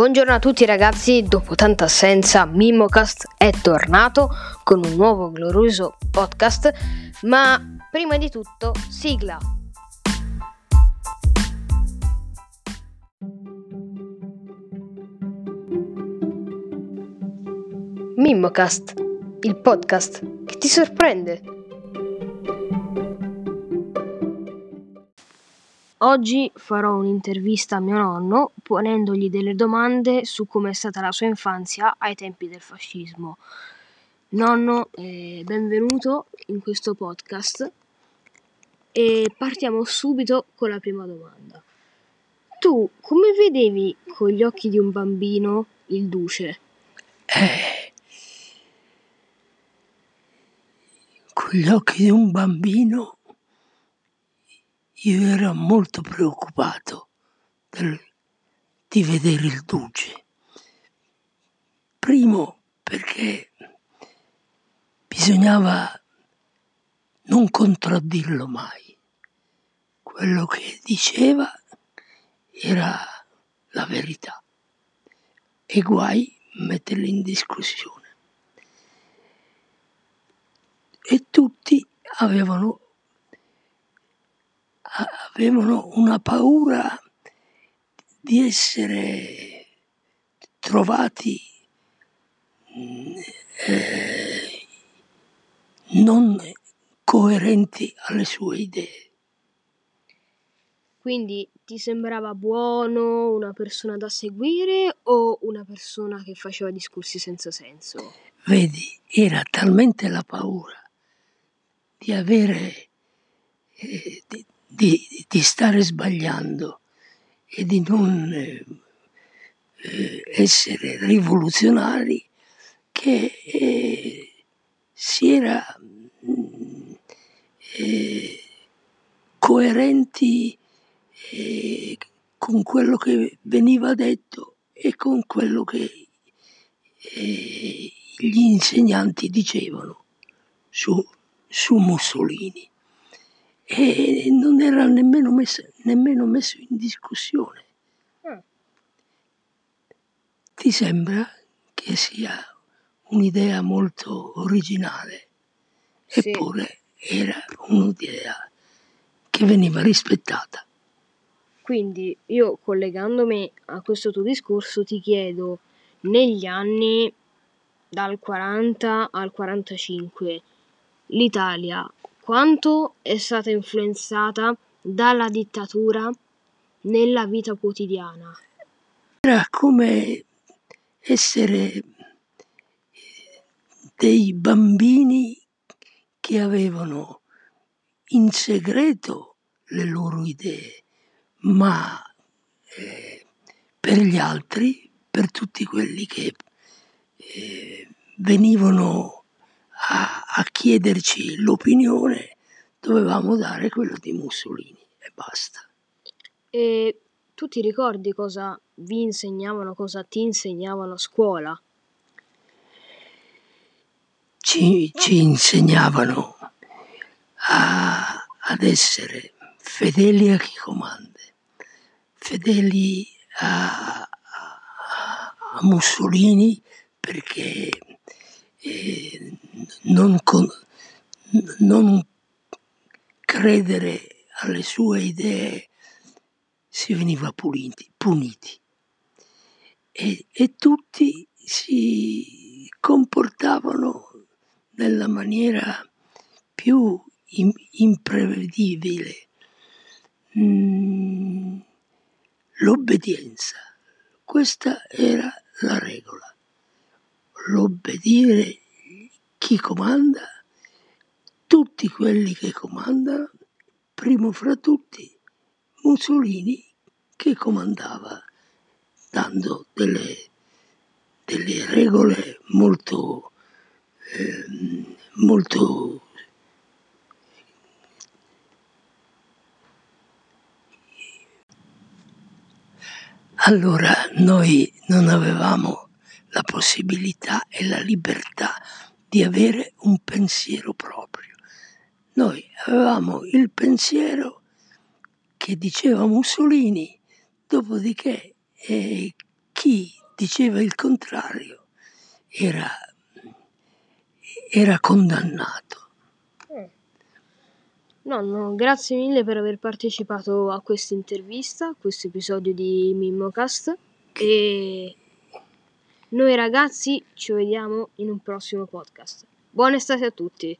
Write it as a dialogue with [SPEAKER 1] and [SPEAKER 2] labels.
[SPEAKER 1] Buongiorno a tutti ragazzi, dopo tanta assenza Mimocast è tornato con un nuovo glorioso podcast, ma prima di tutto sigla. Mimocast, il podcast che ti sorprende. Oggi farò un'intervista a mio nonno ponendogli delle domande su come è stata la sua infanzia ai tempi del fascismo. Nonno, eh, benvenuto in questo podcast e partiamo subito con la prima domanda. Tu come vedevi con gli occhi di un bambino il duce?
[SPEAKER 2] Eh, con gli occhi di un bambino io ero molto preoccupato del, di vedere il duce. Primo perché bisognava non contraddirlo mai. Quello che diceva era la verità e guai metterlo in discussione. E tutti avevano avevano una paura di essere trovati eh, non coerenti alle sue idee.
[SPEAKER 1] Quindi ti sembrava buono, una persona da seguire o una persona che faceva discorsi senza senso?
[SPEAKER 2] Vedi, era talmente la paura di avere, eh, di, di, di stare sbagliando e di non eh, essere rivoluzionari che eh, si era mm, eh, coerenti eh, con quello che veniva detto e con quello che eh, gli insegnanti dicevano su, su Mussolini e non era nemmeno messo, nemmeno messo in discussione. Mm. Ti sembra che sia un'idea molto originale,
[SPEAKER 1] Sì.
[SPEAKER 2] eppure era un'idea che veniva rispettata.
[SPEAKER 1] Quindi io collegandomi a questo tuo discorso ti chiedo, negli anni dal 40 al 45, l'Italia quanto è stata influenzata dalla dittatura nella vita quotidiana?
[SPEAKER 2] Era come essere dei bambini che avevano in segreto le loro idee, ma eh, per gli altri, per tutti quelli che eh, venivano chiederci l'opinione, dovevamo dare quello di Mussolini e basta.
[SPEAKER 1] E tu ti ricordi cosa vi insegnavano, cosa ti insegnavano a scuola?
[SPEAKER 2] Ci, ci insegnavano a- ad essere fedeli a chi comanda, fedeli a, a- a Mussolini perché eh, non, con- non credere alle sue idee si veniva puniti. puniti. E, e tutti si comportavano nella maniera più im- imprevedibile. Mm, l'obbedienza, questa era la regola. L'obbedire chi comanda, tutti quelli che comandano, primo fra tutti Mussolini che comandava dando delle, delle regole molto, ehm, molto allora noi non avevamo la possibilità e la libertà di avere un pensiero proprio. Noi avevamo il pensiero che diceva Mussolini, dopodiché eh, chi diceva il contrario era, era condannato.
[SPEAKER 1] Nonno, grazie mille per aver partecipato a questa intervista, a questo episodio di Mimmocast e noi ragazzi ci vediamo in un prossimo podcast. Buona estate a tutti!